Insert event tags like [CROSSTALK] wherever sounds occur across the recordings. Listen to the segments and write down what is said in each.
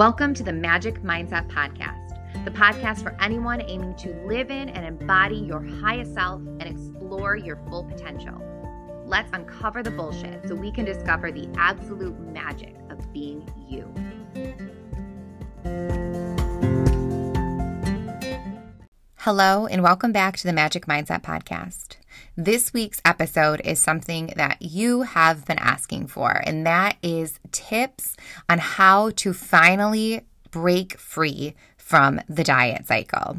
Welcome to the Magic Mindset Podcast, the podcast for anyone aiming to live in and embody your highest self and explore your full potential. Let's uncover the bullshit so we can discover the absolute magic of being you. Hello, and welcome back to the Magic Mindset Podcast. This week's episode is something that you have been asking for, and that is tips on how to finally break free from the diet cycle.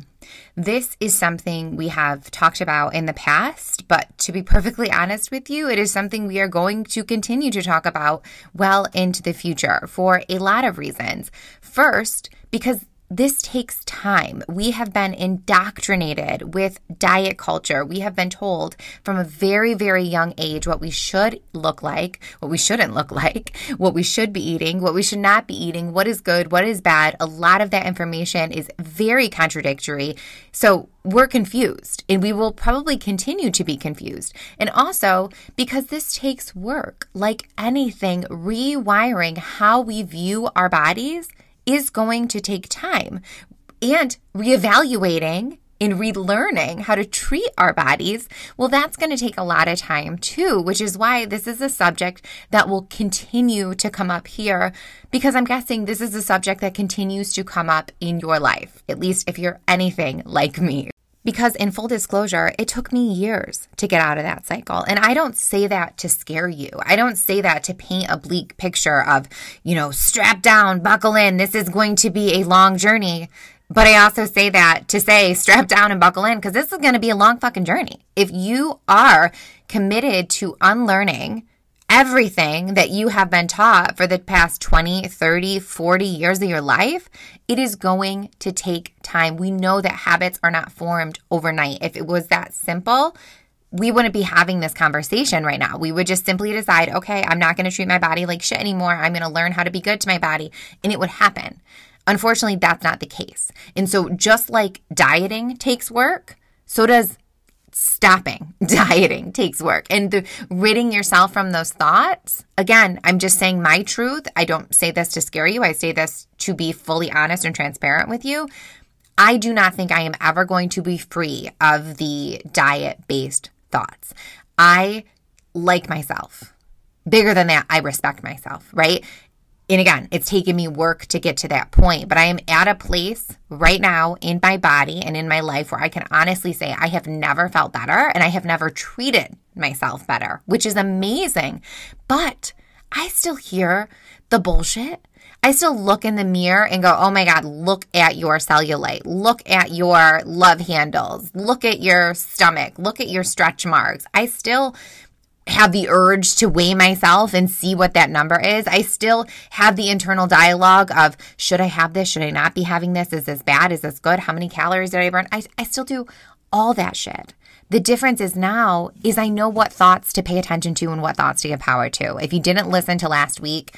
This is something we have talked about in the past, but to be perfectly honest with you, it is something we are going to continue to talk about well into the future for a lot of reasons. First, because this takes time. We have been indoctrinated with diet culture. We have been told from a very, very young age what we should look like, what we shouldn't look [LAUGHS] like, what we should be eating, what we should not be eating, what is good, what is bad. A lot of that information is very contradictory. So we're confused and we will probably continue to be confused. And also because this takes work, like anything, rewiring how we view our bodies is going to take time. And reevaluating and relearning how to treat our bodies, well, that's going to take a lot of time too, which is why this is a subject that will continue to come up here because I'm guessing this is a subject that continues to come up in your life, at least if you're anything like me. Because in full disclosure, it took me years to get out of that cycle. And I don't say that to scare you. I don't say that to paint a bleak picture of, you know, strap down, buckle in, this is going to be a long journey. But I also say that to say strap down and buckle in because this is going to be a long fucking journey. If you are committed to unlearning everything that you have been taught for the past 20, 30, 40 years of your life, it is going to take time. We know that habits are not formed overnight. If it was that simple, we wouldn't be having this conversation right now. We would just simply decide, okay, I'm not going to treat my body like shit anymore. I'm going to learn how to be good to my body. And it would happen. Unfortunately, that's not the case. And so, just like dieting takes work, so does stopping [LAUGHS] dieting takes work. And the ridding yourself from those thoughts again i'm just saying my truth. I don't say this to scare you. I say this to be fully honest and transparent with you. I do not think i am ever going to be free of the diet based thoughts. I like myself bigger than that. I respect myself right and again, it's taken me work to get to that point, but I am at a place right now in my body and in my life where I can honestly say I have never felt better and I have never treated myself better, which is amazing. But I still hear the bullshit. I still look in the mirror and go, oh my God, look at your cellulite. Look at your love handles. Look at your stomach. Look at your stretch marks. I still have the urge to weigh myself and see what that number is. I still have the internal dialogue of should I have this? Should I not be having this? Is this bad? Is this good? How many calories did I burn? I, I still do all that shit. The difference is now is I know what thoughts to pay attention to and what thoughts to give power to. If you didn't listen to last week,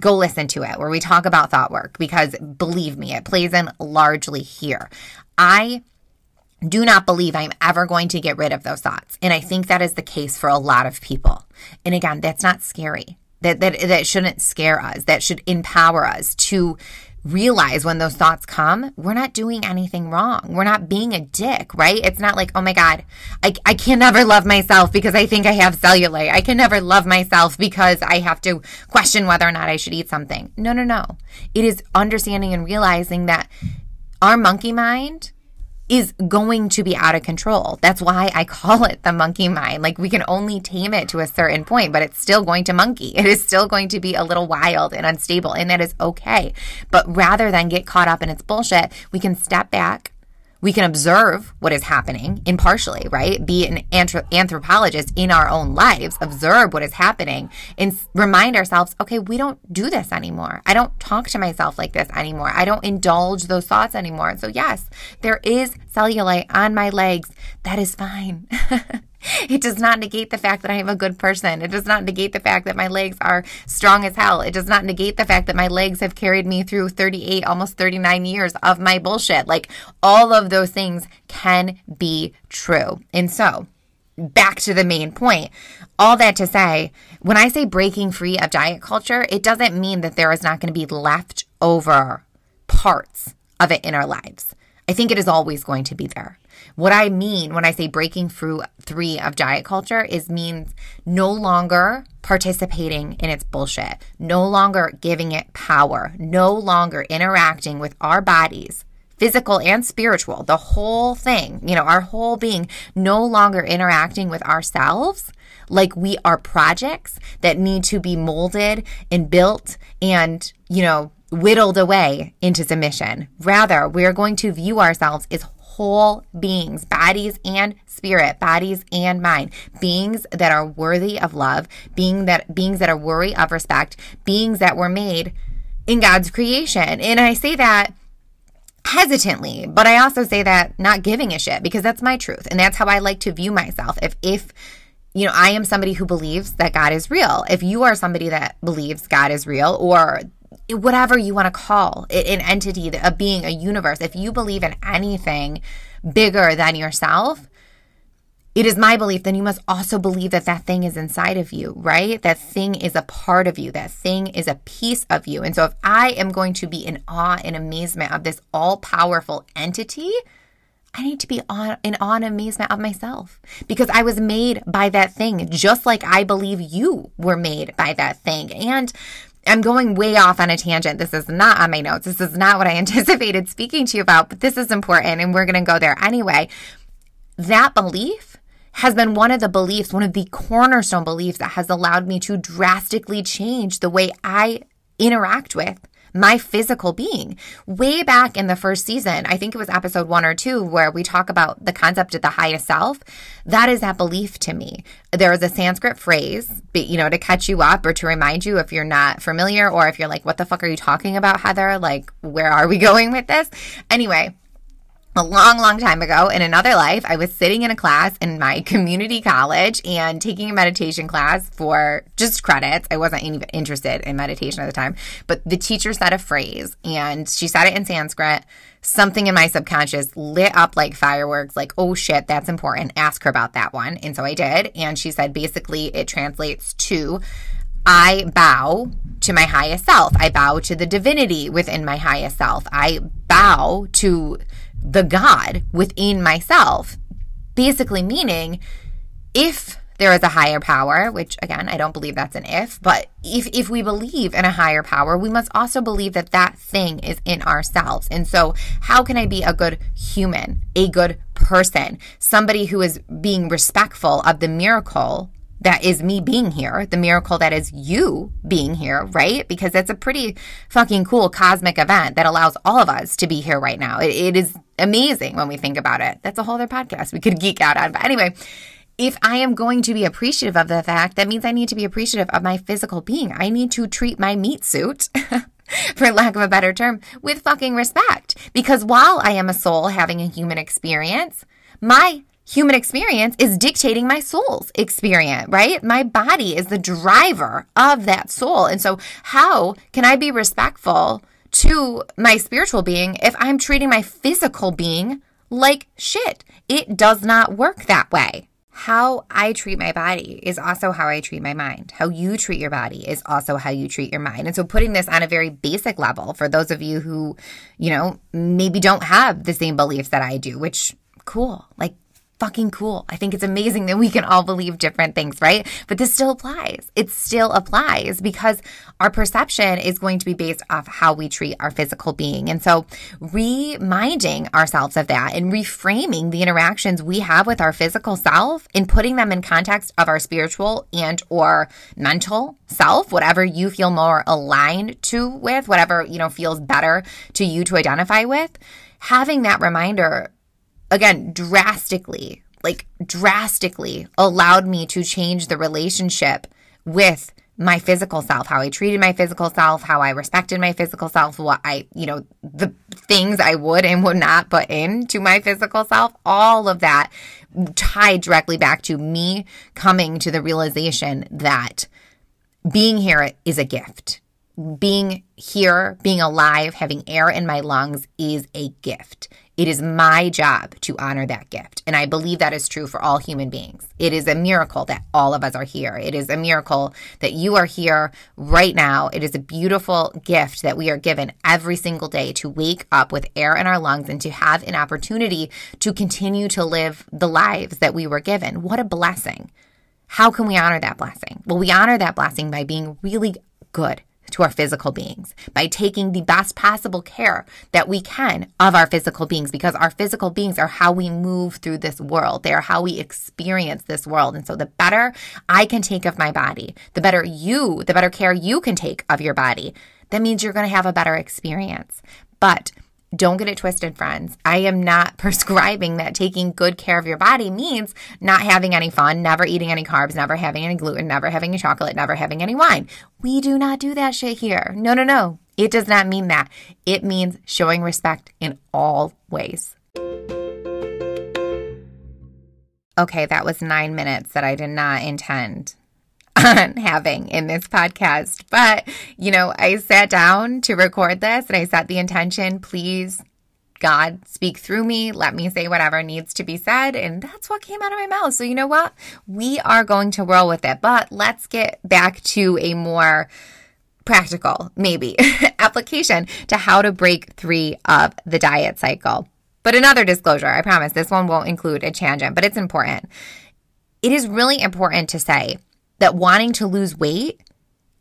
go listen to it where we talk about thought work because believe me, it plays in largely here. I do not believe I'm ever going to get rid of those thoughts. And I think that is the case for a lot of people. And again, that's not scary. That, that, that shouldn't scare us. That should empower us to realize when those thoughts come, we're not doing anything wrong. We're not being a dick, right? It's not like, oh my God, I, I can never love myself because I think I have cellulite. I can never love myself because I have to question whether or not I should eat something. No, no, no. It is understanding and realizing that our monkey mind is going to be out of control. That's why I [LAUGHS] call it the monkey mind. Like we can only tame it to a certain point, but it's still going to monkey. [LAUGHS] It is still going to be a little wild and unstable, and that is okay. But rather than get caught up in its bullshit, we can step back, we can observe what is happening impartially, right? Be an anthropologist in our own lives, observe what is happening, and remind ourselves, okay, we don't do this anymore. I don't talk to myself like this anymore. I don't indulge those thoughts anymore. So, yes, there is cellulite on my legs. That is fine. [LAUGHS] It does not negate the fact that I am a good person. It does not negate the fact that my legs are strong as hell. It does not negate the fact that my legs have carried me through 38, almost 39 years of my bullshit. Like all of those things can be true. And so, back to the main point. All that to say, when I say breaking free of diet culture, it doesn't mean that there is not going to be left over parts of it in our lives. I think it is always going to be there. What I mean when I say breaking through three of diet culture is means no longer participating in its bullshit, no longer giving it power, no longer interacting with our bodies, physical and spiritual, the whole thing, you know, our whole being, no longer interacting with ourselves like we are projects that need to be molded and built and, you know, whittled away into submission. Rather, we are going to view ourselves as whole beings, bodies and spirit, bodies and mind, beings that are worthy of love, being that beings that are worthy of respect, beings that were made in God's creation. And I say that hesitantly, but I also say that not giving a shit because that's my truth and that's how I like to view myself. If if you know, I am somebody who believes that God is real. If you are somebody that believes God is real or whatever you want to call it, an entity, a being, a universe, if you believe in anything bigger than yourself, it is my belief, then you must also believe that that thing is inside of you, right? That thing is a part of you. That thing is a piece of you. And so if I am going to be in awe and amazement of this all powerful entity, I need to be in awe and amazement of myself because I was made by that thing, just like I believe you were made by that thing. And I'm going way off on a tangent. This is not on my notes. This is not what I [LAUGHS] anticipated speaking to you about, but this is important and we're going to go there anyway. That belief has been one of the beliefs, one of the cornerstone beliefs that has allowed me to drastically change the way I interact with my physical being. Way back in the first season, I think it was episode one or two, where we talk about the concept of the highest self. That is that belief to me. There is a Sanskrit phrase, you know, to catch you up or to remind you if you're not familiar or if you're like, what the fuck are you talking about, Heather? Like, where are we [LAUGHS] going with this? Anyway, a long, long time ago in another life, I was sitting in a class in my [LAUGHS] community college and taking a meditation class for just credits. I wasn't even interested in meditation at the time, but the teacher said a phrase and she said it in Sanskrit. Something in my subconscious lit up like fireworks, like, oh shit, that's important. Ask her about that one. And so I did. And she said basically it translates to I bow to my highest self. I bow to the divinity within my highest self. I bow to the God within myself. Basically, meaning if there is a higher power, which again, I don't believe that's an if, but if, if we believe in a higher power, we must also believe that that thing is in ourselves. And so, how can I be a good human, a good person, somebody who is being respectful of the miracle that is me being here, the miracle that is you being here, right? Because it's a pretty fucking cool cosmic event that allows all of us to be here right now. it, it is amazing when we think about it. That's a whole other podcast we could geek out on. But anyway, if I am going to be appreciative of the fact, that means I need to be appreciative of my physical being. I need to treat my meat suit. [LAUGHS] for lack of a better term, with fucking respect. Because while I am a soul having a human experience, my human experience is dictating my soul's experience, right? My body is the driver of that soul. And so, how can I be respectful to my spiritual being if I'm treating my physical being like shit? It does not work that way. How I treat my body is also how I treat my mind. How you treat your body is also how you treat your mind. And so putting this on a very basic level for those of you who, you know, maybe don't have the same beliefs that I do, which cool. Like fucking cool. I think it's amazing that we can all believe different things, right? But this still applies. It still applies because our perception is going to be based off how we treat our physical being. And so reminding ourselves of that and reframing the interactions we have with our physical self and putting them in context of our spiritual and or mental self, whatever you feel more aligned to with, whatever, you know, feels better to you to identify with having that reminder again, drastically, like drastically allowed me to change the relationship with my physical self, how I treated my physical self, how I respected my physical self, what I, you know, the things I would and would not put into my physical self, all of that tied directly back to me coming to the realization that being here is a gift. Being here, being alive, having air in my lungs is a gift. It is my job to honor that gift. And I believe that is true for all human beings. It is a miracle that all of us are here. It is a miracle that you are here right now. It is a beautiful gift that we are given every single day to wake up with air in our lungs and to have an opportunity to continue to live the lives that we were given. What a blessing. How can we honor that blessing? Well, we honor that blessing by being really good to our physical beings by taking the best possible care that we can of our physical beings because our physical beings are how we move through this world. They are how we experience this world. And so the better I can take of my body, the better you, the better care you can take of your body, that means you're going to have a better experience. But don't get it twisted, friends. I am not [LAUGHS] prescribing that taking good care of your body means not having any fun, never eating any carbs, never having any gluten, never having any chocolate, never having any wine. We do not do that shit here. No, no, no. It does not mean that. It means showing respect in all ways. Okay, that was nine minutes that I did not intend [LAUGHS] having in this podcast. But, you know, I sat down to record this and I set the intention, please, God, speak through me. Let me say whatever needs to be said. And that's what came out of my mouth. So, you know what? We are going to roll with it. But let's get back to a more practical, maybe, [LAUGHS] application to how to break three of the diet cycle. But another disclosure, I promise this one won't include a tangent, but it's important. It is really important to say that wanting to lose weight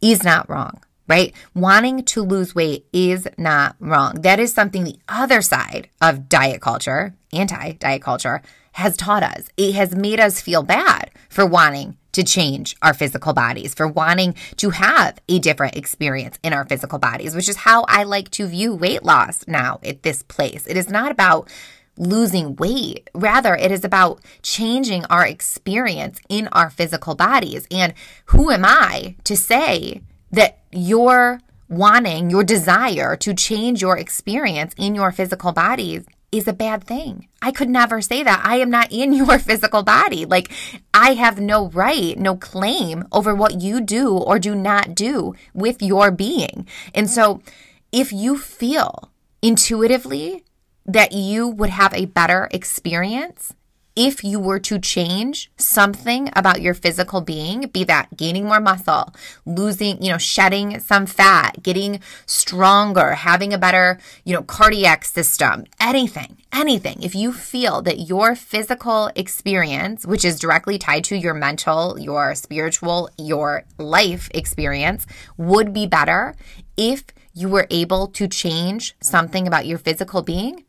is not wrong, right? Wanting to lose weight is not wrong. That is something the other side of diet culture, anti diet culture, has taught us. It has made us feel bad for wanting to change our physical bodies, for wanting to have a different experience in our physical bodies, which is how I like to view weight loss now at this place. It is not about losing weight. Rather, it is about changing our experience in our physical bodies. And who am I to say that your wanting, your desire to change your experience in your physical bodies is a bad thing. I could never say that. I am not in [LAUGHS] your physical body. Like, I have no right, no claim over what you do or do not do with your being. And so, if you feel intuitively that you would have a better experience if you were to change something about your physical being, be that gaining more muscle, losing, you know, shedding some fat, getting stronger, having a better, you know, cardiac system, anything, anything. If you feel that your physical experience, which is directly tied to your mental, your spiritual, your life experience, would be better if you were able to change something about your physical being,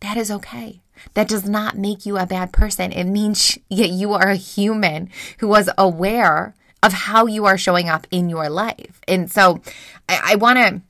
that is okay. That does not make you a bad person. It means that you are a human who was aware of how you are showing up in your life. And so I, I want to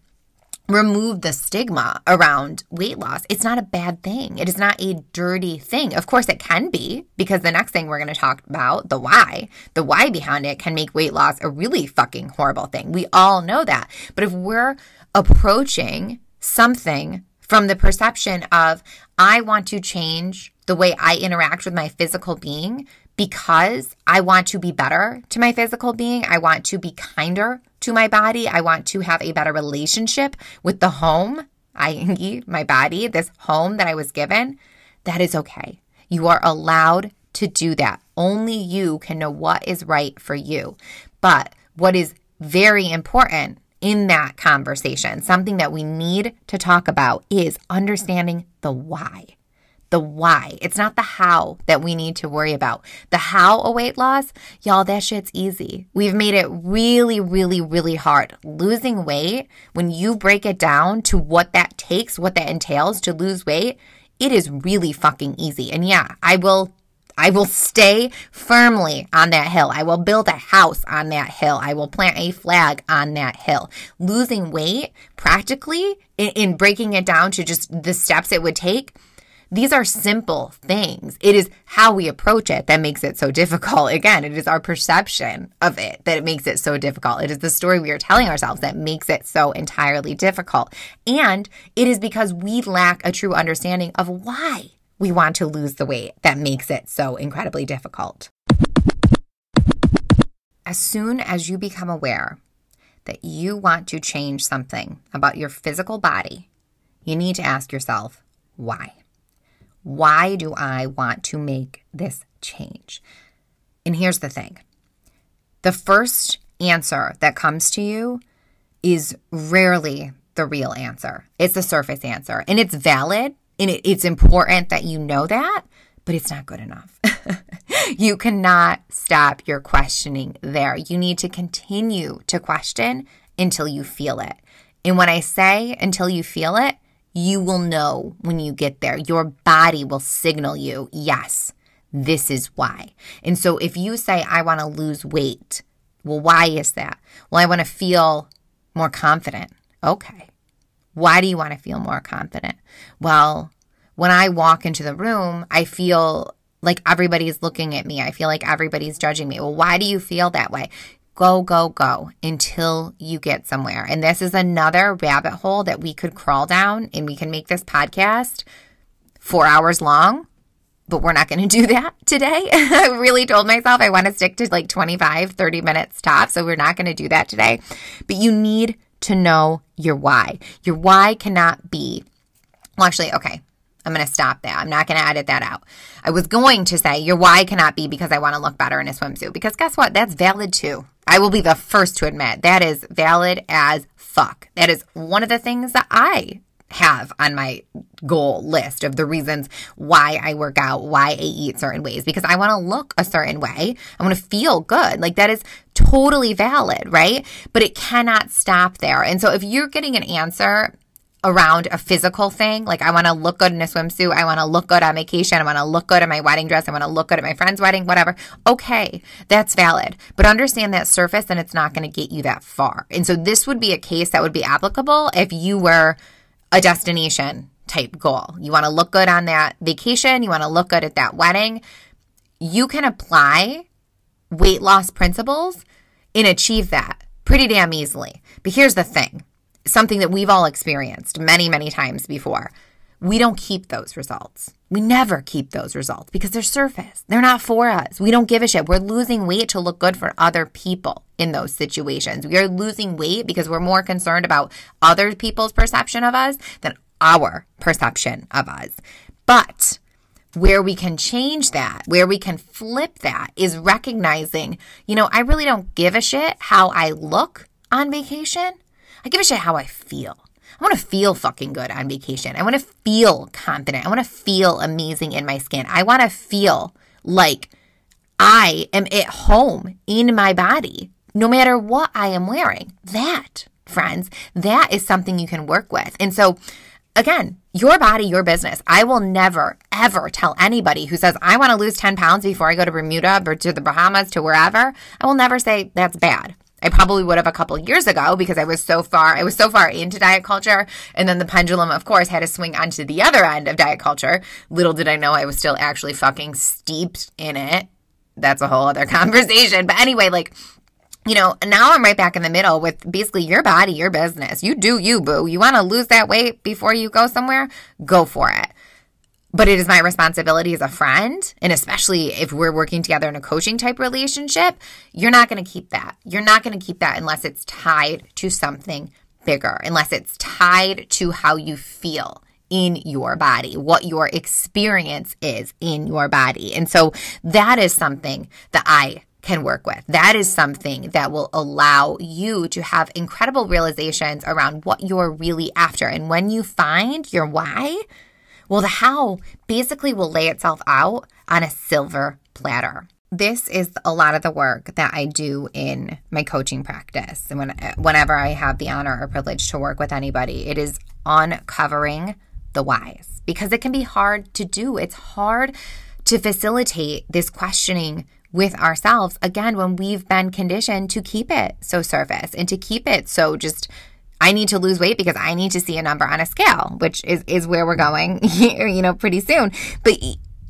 remove the stigma around weight loss. It's not a bad thing. It is not a dirty thing. Of course, it can be because the next thing we're going to talk about, the why, the why behind it can make weight loss a really fucking horrible thing. We all know that. But if we're approaching something from the perception of, I want to change the way I interact with my physical being because I want to be better to my physical being. I want to be kinder to my body. I want to have a better relationship with the home, i.e., my body, this home that I was given. That is okay. You are allowed to do that. Only you can know what is right for you. But what is very important in that conversation, something that we need to talk about is understanding the why. The why. It's not the how that we need to worry about. The how a weight loss, y'all, that shit's easy. We've made it really, really, really hard. Losing weight, when you break it down to what that takes, what that entails to lose weight, it is really fucking easy. And yeah, I will I will stay firmly on that hill. I will build a house on that hill. I will plant a flag on that hill. Losing weight, practically, in, in, breaking it down to just the steps it would take, these are simple things. It is how we approach it that makes it so difficult. [LAUGHS] Again, it is our perception of it that it makes it so difficult. It is the story we are telling ourselves that makes it so entirely difficult. And it is because we lack a true understanding of why we want to lose the weight that makes it so incredibly difficult. As soon as you become aware that you want to change something about your physical body, you need to ask yourself, why? Why do I want to make this change? And here's the thing the first answer that comes to you is rarely the real answer. It's the surface answer. And it's valid and it, it's important that you know that, but it's not good enough. [LAUGHS] you cannot stop your questioning there. You need to continue to question until you feel it. And when I say until you feel it, you will know when you get there. Your body will signal you, yes, this is why. And so if you say, I want to lose weight, well, why is that? Well, I want to feel more confident. Okay. Why do you want to feel more confident? Well, when I walk into the room, I feel like everybody's looking at me. I feel like everybody's judging me. Well, why do you feel that way? Go, go, go until you get somewhere. And this is another rabbit hole that we could crawl down and we can make this podcast four hours long, but we're not going [LAUGHS] to do that today. [LAUGHS] I really told myself I want to stick to like 25, 30 minutes top. So we're not going to do that today. But you need to know your why. Your why cannot be, well, actually, okay, I'm going to stop that. I'm not going to edit that out. I was going to say your why cannot be because I want to look better in a swimsuit. Because guess what? That's valid too. I will be the first to admit that is valid as fuck. That is one of the things that I have on my goal list of the reasons why I work out, why I eat certain ways, because I want to look a certain way. I want to feel good. Like that is totally valid, right? But it cannot stop there. And so if you're getting an answer around a physical thing. Like I want to look good in a swimsuit. I want to look good on vacation. I want to look good in my wedding dress. I want to look good at my friend's wedding, whatever. Okay, that's valid. But understand that surface and it's not going to get you that far. And so this would be a case that would be applicable if you were a destination type goal. You want to look good on that vacation. You want to look good at that wedding. You can apply weight loss principles and achieve that pretty damn easily. But here's the thing something that we've all experienced many, many times before. We don't keep those results. We never keep those results because they're surface. They're not for us. We don't give a shit. We're losing weight to look good for other people in those situations. We are losing weight because we're more concerned about other people's perception of us than our perception of us. But where we can change that, where we can flip that is recognizing, you know, I really don't give a shit how I look on vacation. I give a shit how I feel. I want to feel fucking good on vacation. I want to feel confident. I want to feel amazing in my skin. I want to feel like I am at home in my body, no matter what I am wearing. That, friends, that is something you can work with. And so, again, your body, your business. I will never, ever tell anybody who says, I want to lose 10 pounds before I go to Bermuda or to the Bahamas to wherever. I will never say that's bad. I probably would have a couple years ago because I was so far, I was so far into diet culture. And then the pendulum, of course, had to swing onto the other end of diet culture. Little did I know I was still actually fucking steeped in it. That's a whole other [LAUGHS] conversation. But anyway, like, you know, now I'm right back in the middle with basically your body, your business. You do you, boo. You want to lose that weight before you go somewhere? Go for it. But it is my responsibility as a friend, and especially if we're working together in a coaching type relationship, you're not going to keep that. You're not going to keep that unless it's tied to something bigger, unless it's tied to how you feel in your body, what your experience is in your body. And so that is something that I can work with. That is something that will allow you to have incredible realizations around what you're really after. And when you find your why, well, the how basically will lay itself out on a silver platter. This is a lot of the work that I do in my coaching practice. And when, whenever I have the honor or privilege to work with anybody, it is uncovering the whys because it can be hard to do. It's hard to facilitate this questioning with ourselves again when we've been conditioned to keep it so surface and to keep it so just I need to lose weight because I need to see a number on a scale, which is, is where we're going, [LAUGHS] you know, pretty soon. But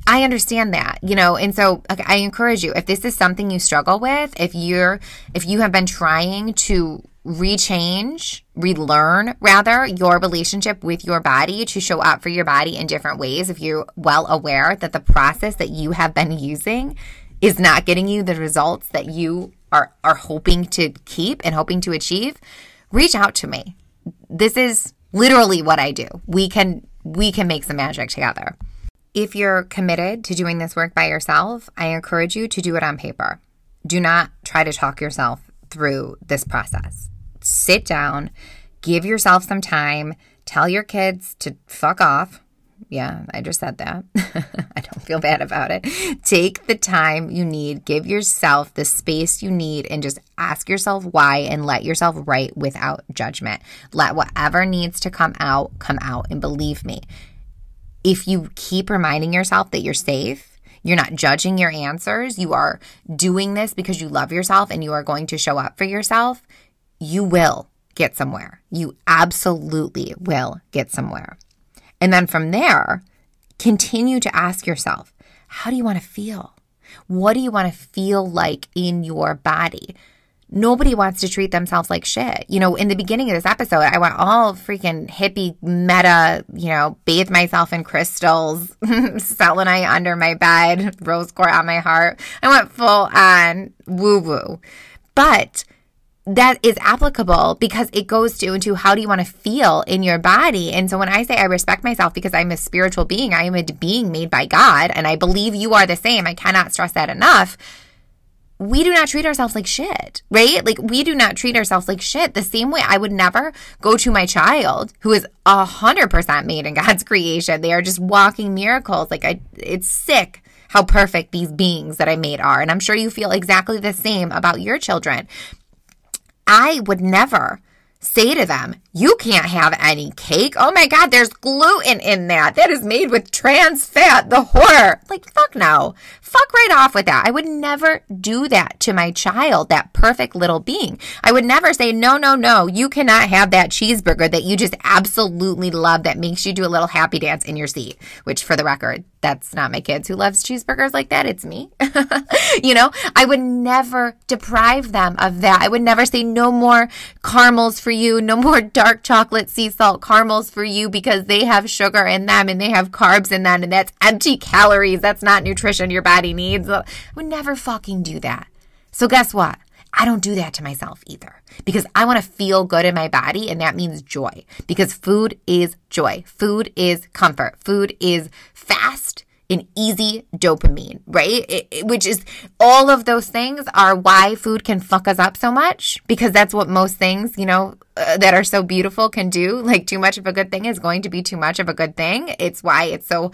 I understand that, you know, and so okay, I encourage you if this is something you struggle with, if you're, if you have been trying to rechange, relearn rather your relationship with your body to show up for your body in different ways, if you're well aware that the process that you have been using is not getting you the results that you are, are hoping to keep and hoping to achieve, reach out to me. This is literally what I do. We can we can make some magic together. if you're committed to doing this work by yourself, I encourage you to do it on paper. Do not try to talk yourself through this process. Sit down, give yourself some time, tell your kids to fuck off. Yeah, I just said that. [LAUGHS] I don't feel bad about it. Take the time you need, give yourself the space you need, and just ask yourself why and let yourself write without judgment. Let whatever needs to come out come out. And believe me, if you keep reminding yourself that you're safe, you're not judging your answers, you are doing this because you love yourself and you are going to show up for yourself, you will get somewhere. You absolutely will get somewhere. And then from there, continue to ask yourself, how do you want to feel? What do you want to feel like in your body? Nobody wants to treat themselves like shit. You know, in the beginning of this episode, I went all freaking hippie meta, you know, bathe myself in crystals, [LAUGHS] selenite under my bed, rose quartz on my heart. I went full on woo woo. But that is applicable because it goes to into how do you want to feel in your body. And so when I say I respect myself because I'm a spiritual being, I am a being made by God, and I believe you are the same. I cannot stress that enough we do not treat ourselves like shit, right? Like we do not treat ourselves like shit. The same way I would never go to my child who is a hundred percent made in God's [LAUGHS] creation. They are just walking miracles. Like I, it's sick how perfect these beings that I made are. And I'm sure you feel exactly the same about your children. I would never say to them, You can't have any cake. Oh my God, there's gluten in that. That is made with trans fat. The horror. Like, fuck no. Fuck right off with that. I would never do that to my child, that perfect little being. I would never say, No, no, no, you cannot have that cheeseburger that you just absolutely love that makes you do a little happy dance in your seat, which for the record, that's not my kids who loves cheeseburgers like that. It's me. [LAUGHS] you know, I would never deprive them of that. I would never say no more caramels for you, no more chocolate sea salt caramels for you because they have sugar in them and they have carbs in them and that's empty calories. That's not nutrition your body needs. I would never fucking do that. So guess what? I don't do that to myself either because I want to feel good in my body and that means joy because food is joy. Food is comfort. Food is fast and easy dopamine, right? It, it, which is all of those things are why food can fuck us up so much because that's what most things, you know, uh, that are so beautiful can do. Like too much of a good thing is going to be too much of a good thing. It's why it's so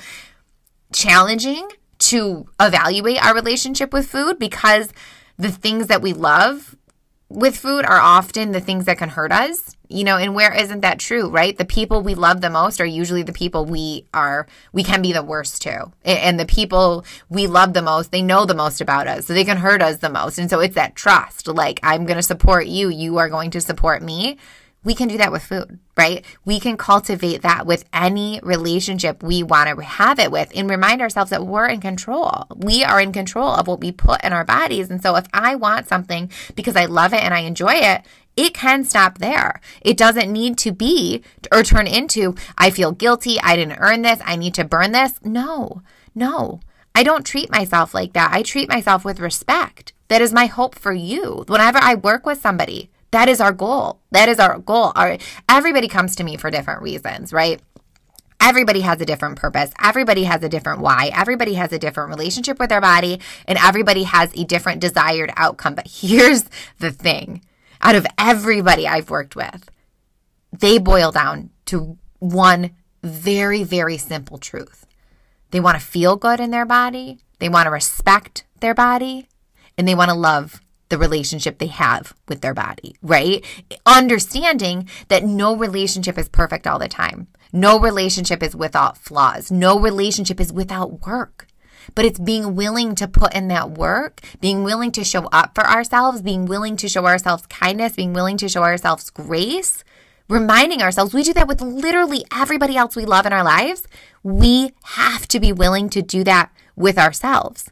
challenging to evaluate our relationship with food because the things that we love with food are often the things that can hurt us you know and where isn't that true right the people we love the most are usually the people we are we can be the worst to and the people we love the most they know the most about us so they can hurt us the most and so it's that trust like i'm going to support you you are going to support me we can do that with food, right? We can cultivate that with any relationship we want to have it with and remind ourselves that we're in control. We are in control of what we put in our bodies. And so if I want something because I love it and I enjoy it, it can stop there. It doesn't need to be or turn into, I feel guilty. I didn't earn this. I need to burn this. No, no. I don't treat myself like that. I treat myself with respect. That is my hope for you. Whenever I work with somebody, that is our goal. That is our goal. Our, everybody comes to me for different reasons, right? Everybody has a different purpose. Everybody has a different why. Everybody has a different relationship with their body, and everybody has a different desired outcome. But here's the thing out of everybody I've worked with, they boil down to one very, very simple truth. They want to feel good in their body, they want to respect their body, and they want to love the relationship they have with their body, right? Understanding that no relationship is perfect all the time. No relationship is without flaws. No relationship is without work. But it's being willing to put in that work, being willing to show up for ourselves, being willing to show ourselves kindness, being willing to show ourselves grace, reminding ourselves we do that with literally everybody else we love in our lives. We have to be willing to do that with ourselves.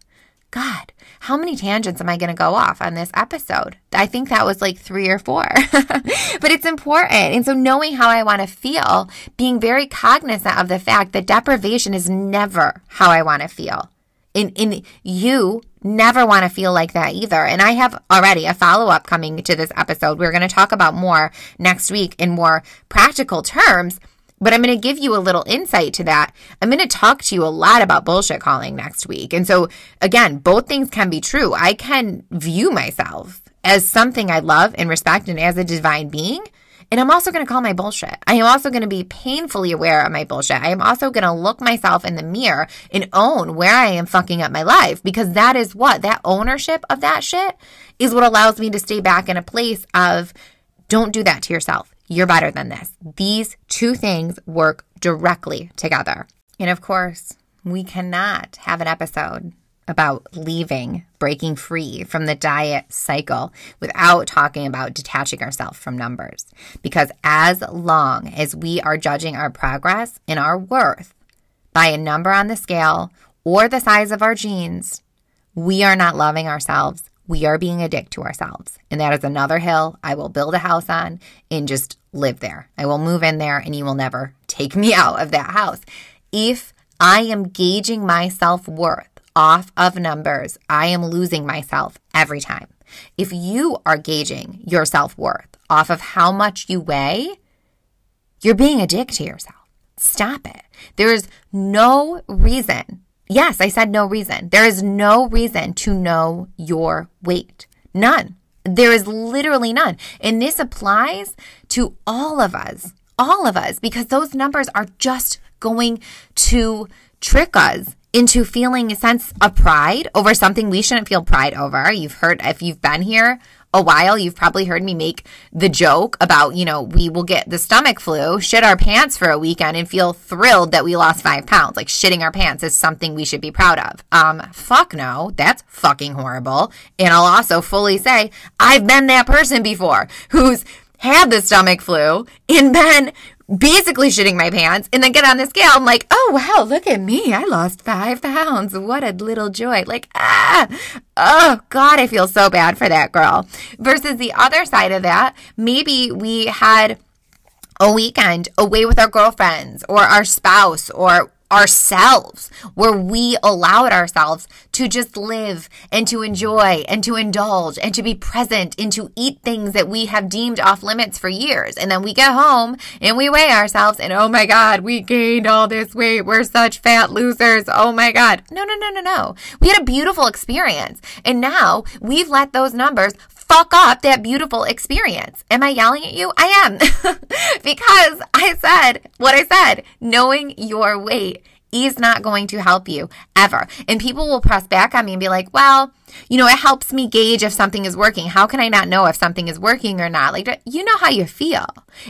God, how many tangents am I going to go off on this episode? I think that was like three or four, [LAUGHS] but it's important. And so knowing how I want to feel, being very cognizant of the fact that deprivation is never how I want to feel. In, you never want to feel like that either. And I have already a follow up coming to this episode. We're going to talk about more next week in more practical terms But I'm going to give you a little insight to that. I'm going to talk to you a lot about bullshit calling next week. And so, again, both things can be true. I can view myself as something I love and respect and as a divine being. And I'm also going to call my bullshit. I am also going to be painfully aware of my bullshit. I am also going to look myself in the mirror and own where I am fucking up my life because that is what that ownership of that shit is what allows me to stay back in a place of don't do that to yourself. You're better than this. These two things work directly together. And of course, we cannot have an episode about leaving, breaking free from the diet cycle without talking about detaching ourselves from numbers. Because as long as we are judging our progress and our worth by a number on the scale or the size of our jeans, we are not loving ourselves we are being a dick to ourselves. And that is another hill I will build a house on and just live there. I will move in there and you will never take me [LAUGHS] out of that house. If I am gauging my self worth off of numbers, I am losing myself every time. If you are gauging your self worth off of how much you weigh, you're being a dick to yourself. Stop it. There is no reason Yes, I said no reason. There is no reason to know your weight. None. There is literally none. And this applies to all of us, all of us, because those numbers are just going to trick us into feeling a sense of pride over something we shouldn't feel pride over. You've heard, if you've been here a while, you've probably heard me make the joke about, you know, we will get the stomach flu, shit our pants for a weekend, and feel thrilled that we lost five pounds. Like shitting our pants is something we should be proud of. Um, fuck no, that's fucking horrible. And I'll also fully say, I've been that person before who's had the stomach flu and then basically shitting my pants and then get on the scale. I'm like, oh, wow, look at me. I lost five pounds. What a little joy. Like, ah, oh, God, I feel so bad for that girl. Versus the other side of that, maybe we had a weekend away with our girlfriends or our spouse or ourselves, where we allowed ourselves to just live and to enjoy and to indulge and to be present and to eat things that we have deemed off limits for years. And then we get home and we weigh ourselves and oh my God, we gained all this weight. We're such fat losers. Oh my God. No, no, no, no, no. We had a beautiful experience. And now we've let those numbers fuck up that beautiful experience. Am I yelling at you? I am. [LAUGHS] because I said what I said. Knowing your weight is not going to help you ever. And people will press back on me and be like, well, you know, it helps me gauge if something is working. How can I not know if something is working or not? Like, you know how you feel.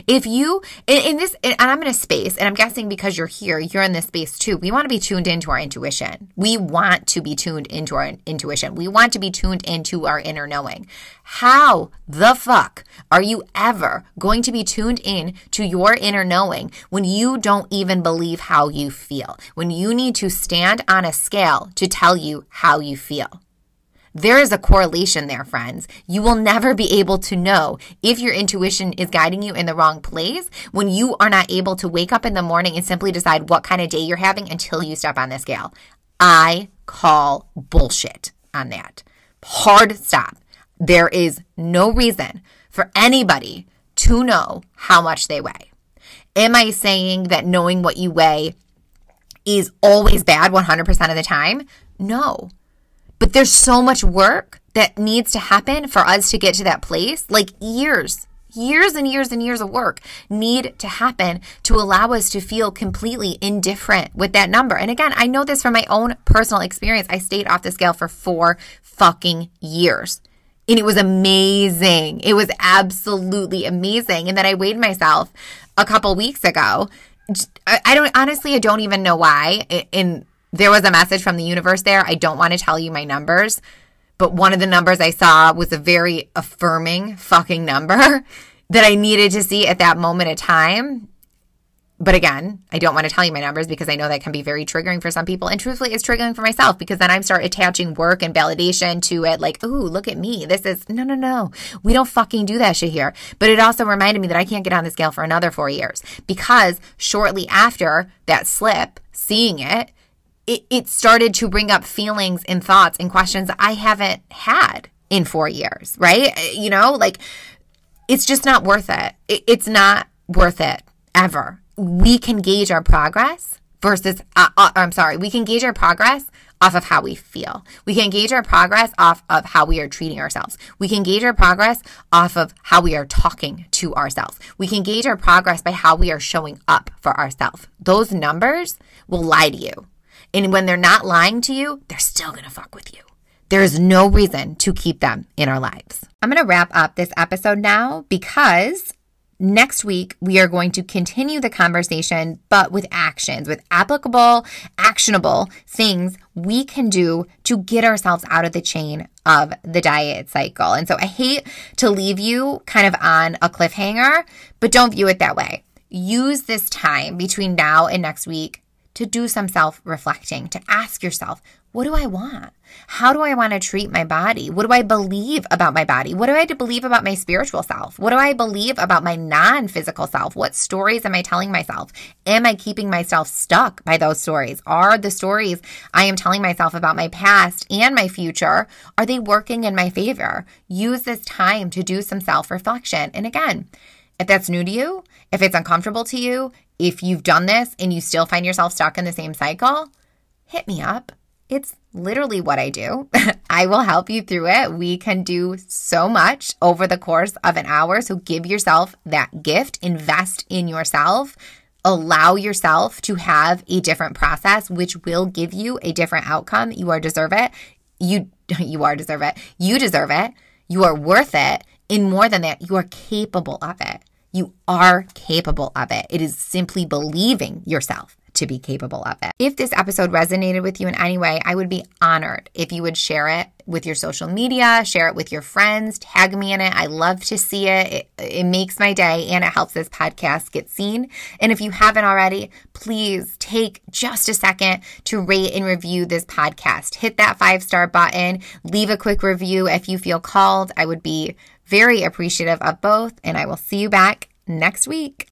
If you, in, in this, and I'm in a space, and I'm guessing because you're here, you're in this space too. We want to be tuned into our intuition. We want to be tuned into our intuition. We want to be tuned into our inner knowing. How the fuck are you ever going to be tuned in to your inner knowing when you don't even believe how you feel? When you need to stand on a scale to tell you how you feel? There is a correlation there, friends. You will never be able to know if your intuition is guiding you in the wrong place when you are not able to wake up in the morning and simply decide what kind of day you're having until you step on the scale. I call bullshit on that. Hard stop. There is no reason for anybody to know how much they weigh. Am I saying that knowing what you weigh is always bad 100% of the time? No. But there's so much work that needs to happen for us to get to that place, like years, years and years and years of work need to happen to allow us to feel completely indifferent with that number. And again, I know this from my own personal experience. I stayed off the scale for four fucking years. And it was amazing. It was absolutely amazing. And then I weighed myself a couple weeks ago. I don't honestly, I don't even know why. In there was a message from the universe there. I don't want to tell you my numbers, but one of the numbers I saw was a very affirming fucking number [LAUGHS] that I needed to see at that moment of time. But again, I don't want to tell you my numbers because I know that can be very triggering for some people. And truthfully, it's triggering for myself because then I start attaching work and validation to it like, ooh, look at me. This is no, no, no. We don't fucking do that shit here. But it also reminded me that I can't get on the scale for another four years because shortly after that slip, seeing it, it, it started to bring up feelings and thoughts and questions I haven't had in four years, right? You know, like it's just not worth it. it it's not worth it ever. we can gauge our progress versus, uh, uh, I'm sorry, we can gauge our progress off of how we feel. We can gauge our progress off of how we are treating ourselves. We can gauge our progress off of how we are talking to ourselves. We can gauge our progress by how we are showing up for ourselves. Those numbers will lie to you. And when they're not lying to you, they're still going to fuck with you. There is no reason to keep them in our lives. I'm going to wrap up this episode now because Next week, we are going to continue the conversation, but with actions, with applicable, actionable things we can do to get ourselves out of the chain of the diet cycle. And so I hate to leave you kind of on a cliffhanger, but don't view it that way. Use this time between now and next week to do some self reflecting, to ask yourself, what do I want? How do I want to treat my body? What do I believe about my body? What do I believe about my spiritual self? What do I believe about my non physical self? What stories am I telling myself? Am I keeping myself stuck by those stories? Are the stories I am telling myself about my past and my future, are they working in my favor? Use this time to do some self reflection. And again, if that's new to you, if it's uncomfortable to you, if you've done this and you still find yourself stuck in the same cycle, hit me up. It's literally what I do. [LAUGHS] I will help you through it. We can do so much over the course of an hour. So give yourself that gift, invest in yourself, allow yourself to have a different process, which will give you a different outcome. You are deserve it. You, [LAUGHS] you are deserve it. You deserve it. You are worth it. And more than that, you are capable of it. You are capable of it. It is simply believing yourself to be capable of it. If this episode resonated with you in any way, I would be honored if you would share it with your social media, share it with your friends, tag me in it. I love to see it. it. It makes my day and it helps this podcast get seen. And if you haven't already, please take just a second to rate and review this podcast. Hit that five star button, leave a quick review if you feel called. I would be very appreciative of both, and I will see you back next week.